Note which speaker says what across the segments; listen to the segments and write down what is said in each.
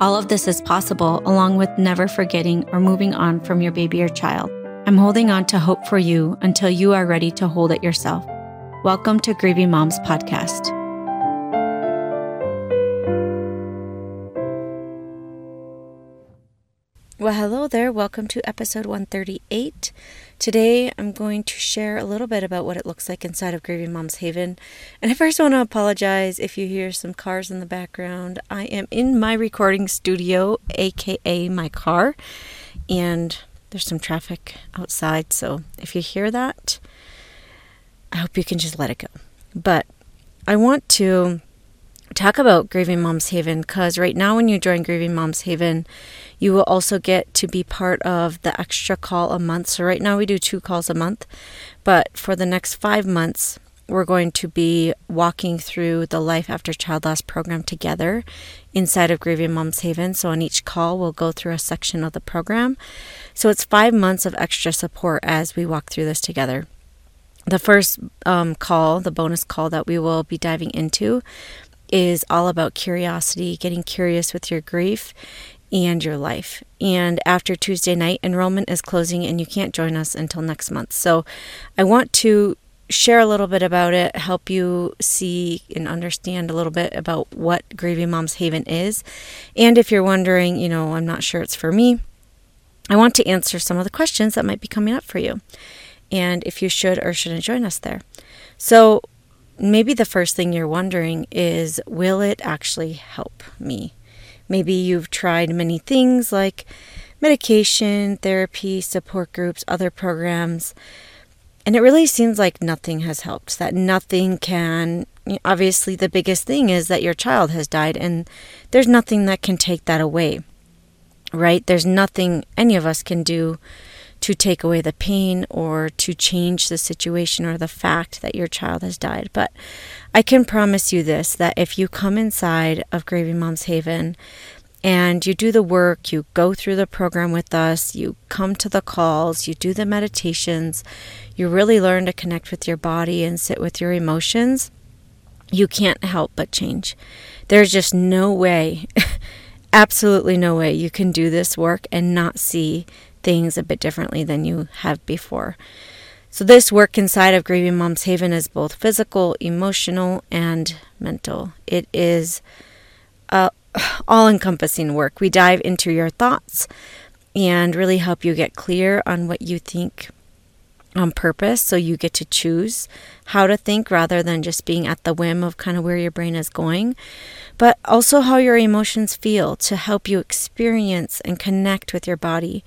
Speaker 1: All of this is possible along with never forgetting or moving on from your baby or child. I'm holding on to hope for you until you are ready to hold it yourself. Welcome to Grieving Moms Podcast. Well, hello there. Welcome to episode 138. Today, I'm going to share a little bit about what it looks like inside of Grieving Moms Haven. And I first want to apologize if you hear some cars in the background. I am in my recording studio, aka my car, and there's some traffic outside. So if you hear that, I hope you can just let it go. But I want to talk about Grieving Moms Haven because right now, when you join Grieving Moms Haven, you will also get to be part of the extra call a month. So, right now we do two calls a month, but for the next five months, we're going to be walking through the Life After Child Loss program together inside of Grieving Moms Haven. So, on each call, we'll go through a section of the program. So, it's five months of extra support as we walk through this together. The first um, call, the bonus call that we will be diving into, is all about curiosity, getting curious with your grief and your life. And after Tuesday night, enrollment is closing and you can't join us until next month. So I want to share a little bit about it, help you see and understand a little bit about what Grieving Moms Haven is. And if you're wondering, you know, I'm not sure it's for me, I want to answer some of the questions that might be coming up for you. And if you should or shouldn't join us there. So, maybe the first thing you're wondering is will it actually help me? Maybe you've tried many things like medication, therapy, support groups, other programs, and it really seems like nothing has helped, that nothing can. Obviously, the biggest thing is that your child has died, and there's nothing that can take that away, right? There's nothing any of us can do to take away the pain or to change the situation or the fact that your child has died. But I can promise you this that if you come inside of Grieving Moms Haven and you do the work, you go through the program with us, you come to the calls, you do the meditations, you really learn to connect with your body and sit with your emotions, you can't help but change. There's just no way, absolutely no way you can do this work and not see things a bit differently than you have before. So, this work inside of Grieving Moms Haven is both physical, emotional, and mental. It is uh, all encompassing work. We dive into your thoughts and really help you get clear on what you think on purpose so you get to choose how to think rather than just being at the whim of kind of where your brain is going but also how your emotions feel to help you experience and connect with your body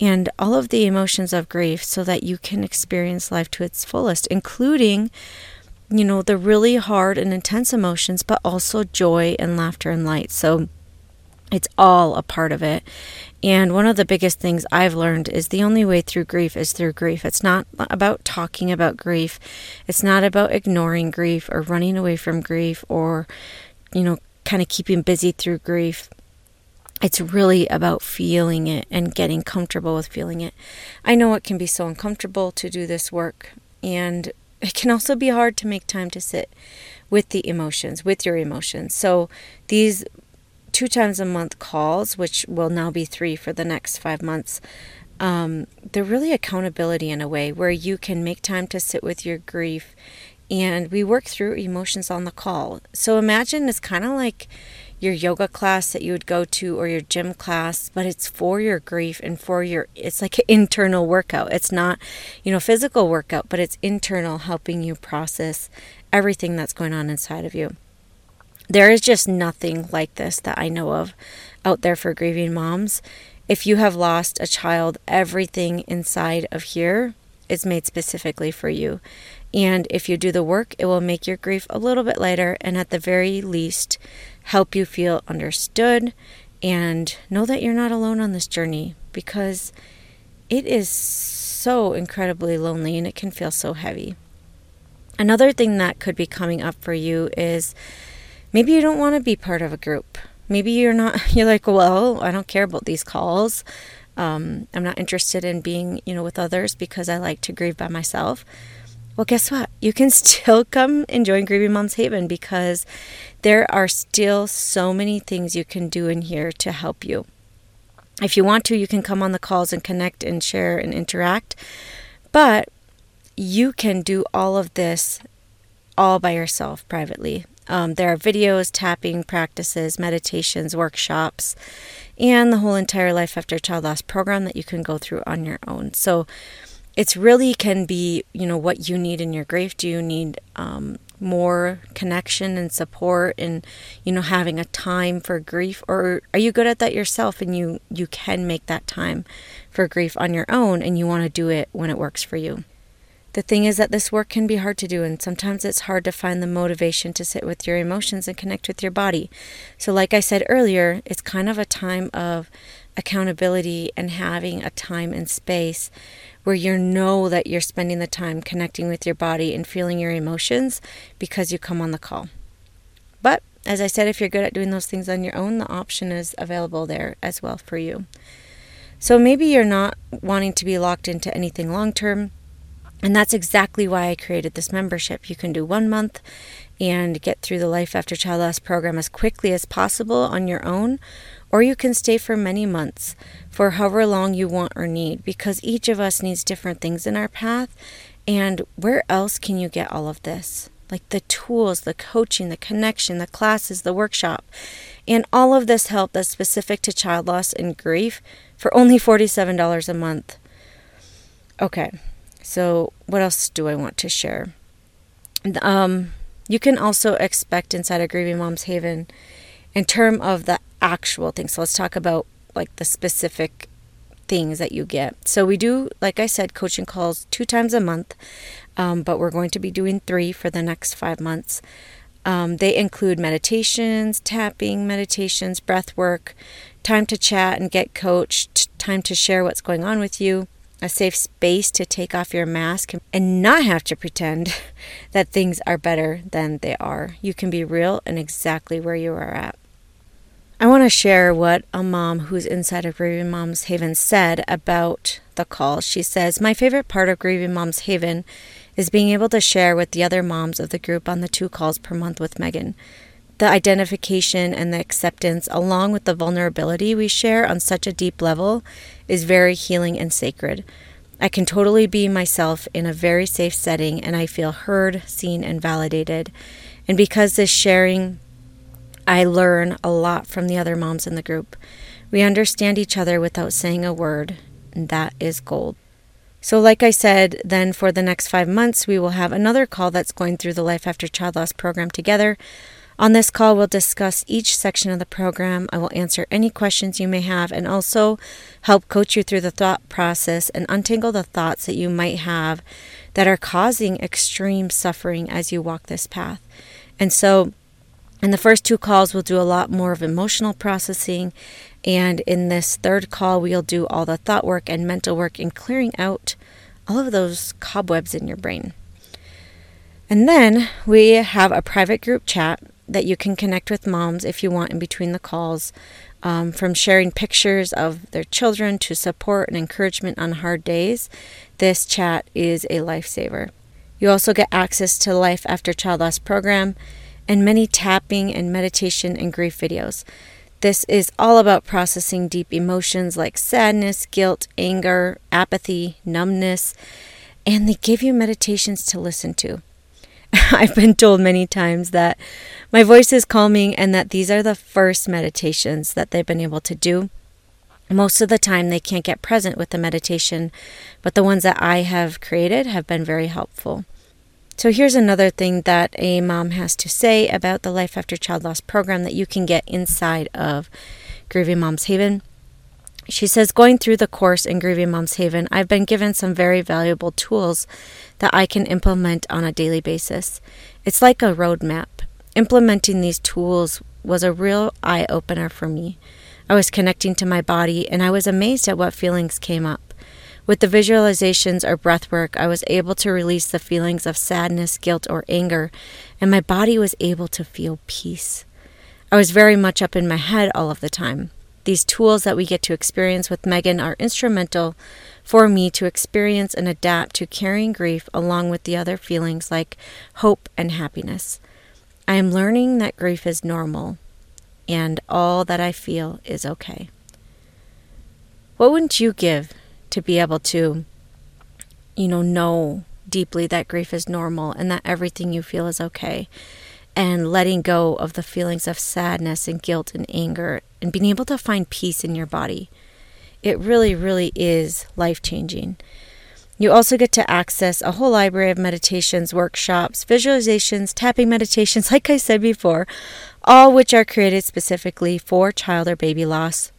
Speaker 1: and all of the emotions of grief so that you can experience life to its fullest, including, you know, the really hard and intense emotions, but also joy and laughter and light. So it's all a part of it. And one of the biggest things I've learned is the only way through grief is through grief. It's not about talking about grief. It's not about ignoring grief or running away from grief or, you know, kind of keeping busy through grief it's really about feeling it and getting comfortable with feeling it. I know it can be so uncomfortable to do this work, and it can also be hard to make time to sit with the emotions, with your emotions. So, these two times a month calls, which will now be three for the next five months, um, they're really accountability in a way where you can make time to sit with your grief and we work through emotions on the call. So, imagine it's kind of like your yoga class that you would go to or your gym class, but it's for your grief and for your it's like an internal workout. It's not, you know, physical workout, but it's internal helping you process everything that's going on inside of you. There is just nothing like this that I know of out there for grieving moms. If you have lost a child, everything inside of here is made specifically for you. And if you do the work, it will make your grief a little bit lighter and at the very least help you feel understood and know that you're not alone on this journey because it is so incredibly lonely and it can feel so heavy. Another thing that could be coming up for you is maybe you don't want to be part of a group. Maybe you're not, you're like, well, I don't care about these calls. Um, I'm not interested in being, you know, with others because I like to grieve by myself. Well, guess what? You can still come and join Grieving Moms Haven because there are still so many things you can do in here to help you. If you want to, you can come on the calls and connect and share and interact. But you can do all of this all by yourself privately. Um, there are videos, tapping practices, meditations, workshops, and the whole entire Life After Child Loss program that you can go through on your own. So it's really can be, you know, what you need in your grief. Do you need um, more connection and support and you know having a time for grief or are you good at that yourself and you you can make that time for grief on your own and you want to do it when it works for you the thing is that this work can be hard to do and sometimes it's hard to find the motivation to sit with your emotions and connect with your body so like i said earlier it's kind of a time of accountability and having a time and space where you know that you're spending the time connecting with your body and feeling your emotions because you come on the call. But as I said, if you're good at doing those things on your own, the option is available there as well for you. So maybe you're not wanting to be locked into anything long term. And that's exactly why I created this membership. You can do one month and get through the Life After Child Loss program as quickly as possible on your own, or you can stay for many months, for however long you want or need, because each of us needs different things in our path. And where else can you get all of this? Like the tools, the coaching, the connection, the classes, the workshop, and all of this help that's specific to child loss and grief for only $47 a month. Okay, so what else do I want to share? Um, you can also expect inside a Grieving Moms Haven in term of the actual things. So let's talk about like the specific things that you get. So we do, like I said, coaching calls two times a month, um, but we're going to be doing three for the next five months. Um, they include meditations, tapping meditations, breath work, time to chat and get coached, time to share what's going on with you, a safe space to take off your mask and not have to pretend that things are better than they are. You can be real and exactly where you are at. I want to share what a mom who's inside of Grieving Moms Haven said about the call. She says, My favorite part of Grieving Moms Haven is being able to share with the other moms of the group on the two calls per month with Megan. The identification and the acceptance, along with the vulnerability we share on such a deep level, is very healing and sacred. I can totally be myself in a very safe setting, and I feel heard, seen, and validated. And because this sharing I learn a lot from the other moms in the group. We understand each other without saying a word, and that is gold. So, like I said, then for the next five months, we will have another call that's going through the Life After Child Loss program together. On this call, we'll discuss each section of the program. I will answer any questions you may have and also help coach you through the thought process and untangle the thoughts that you might have that are causing extreme suffering as you walk this path. And so, in the first two calls, we'll do a lot more of emotional processing. And in this third call, we'll do all the thought work and mental work in clearing out all of those cobwebs in your brain. And then we have a private group chat that you can connect with moms if you want in between the calls, um, from sharing pictures of their children to support and encouragement on hard days. This chat is a lifesaver. You also get access to Life After Child Loss program and many tapping and meditation and grief videos. This is all about processing deep emotions like sadness, guilt, anger, apathy, numbness, and they give you meditations to listen to. I've been told many times that my voice is calming and that these are the first meditations that they've been able to do. Most of the time, they can't get present with the meditation, but the ones that I have created have been very helpful. So here's another thing that a mom has to say about the Life After Child Loss program that you can get inside of Grieving Moms Haven. She says, going through the course in Grieving Moms Haven, I've been given some very valuable tools that I can implement on a daily basis. It's like a roadmap. Implementing these tools was a real eye opener for me. I was connecting to my body and I was amazed at what feelings came up. With the visualizations or breath work, I was able to release the feelings of sadness, guilt, or anger, and my body was able to feel peace. I was very much up in my head all of the time. These tools that we get to experience with Megan are instrumental for me to experience and adapt to carrying grief along with the other feelings like hope and happiness. I am learning that grief is normal and all that I feel is okay. What wouldn't you give to be able to, you know, know deeply that grief is normal and that everything you feel is okay? And letting go of the feelings of sadness and guilt and anger and being able to find peace in your body. It really, really is life changing. You also get to access a whole library of meditations, workshops, visualizations, tapping meditations, like I said before, all which are created specifically for child or baby loss,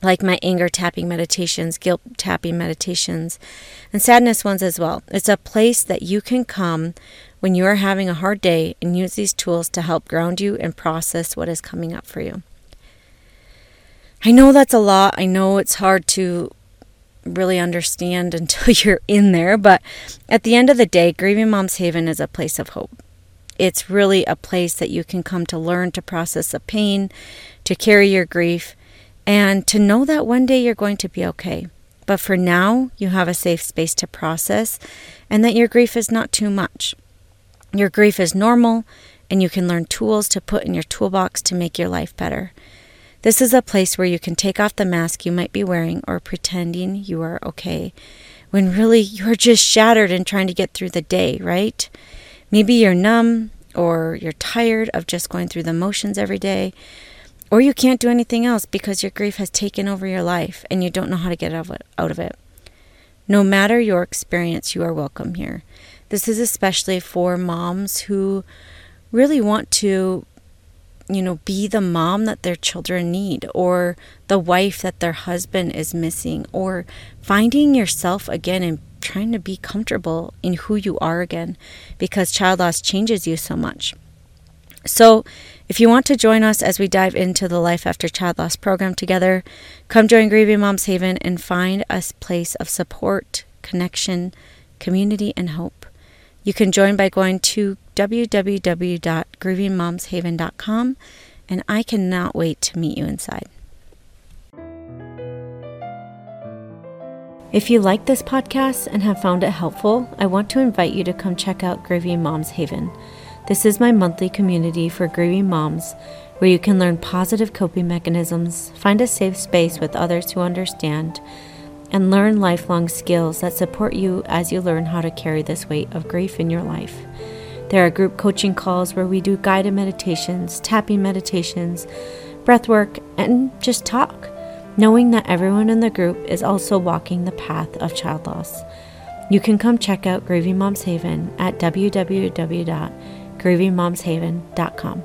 Speaker 1: like my anger tapping meditations, guilt tapping meditations, and sadness ones as well. It's a place that you can come when you are having a hard day and use these tools to help ground you and process what is coming up for you. I know that's a lot. I know it's hard to really understand until you're in there. But at the end of the day, Grieving Moms Haven is a place of hope. It's really a place that you can come to learn to process the pain, to carry your grief, and to know that one day you're going to be okay. But for now, you have a safe space to process and that your grief is not too much. Your grief is normal, and you can learn tools to put in your toolbox to make your life better. This is a place where you can take off the mask you might be wearing or pretending you are okay when really you're just shattered and trying to get through the day, right? Maybe you're numb or you're tired of just going through the motions every day, or you can't do anything else because your grief has taken over your life and you don't know how to get out of it. No matter your experience, you are welcome here. This is especially for moms who really want to you know, be the mom that their children need, or the wife that their husband is missing, or finding yourself again and trying to be comfortable in who you are again because child loss changes you so much. So, if you want to join us as we dive into the Life After Child Loss program together, come join Grieving Moms Haven and find a place of support, connection, community, and hope. You can join by going to www.grievingmomshaven.com, and I cannot wait to meet you inside. If you like this podcast and have found it helpful, I want to invite you to come check out Grieving Moms Haven. This is my monthly community for grieving moms where you can learn positive coping mechanisms, find a safe space with others who understand, and learn lifelong skills that support you as you learn how to carry this weight of grief in your life. There are group coaching calls where we do guided meditations, tapping meditations, breath work, and just talk, knowing that everyone in the group is also walking the path of child loss. You can come check out Grieving Moms Haven at www.grievingmomshaven.com.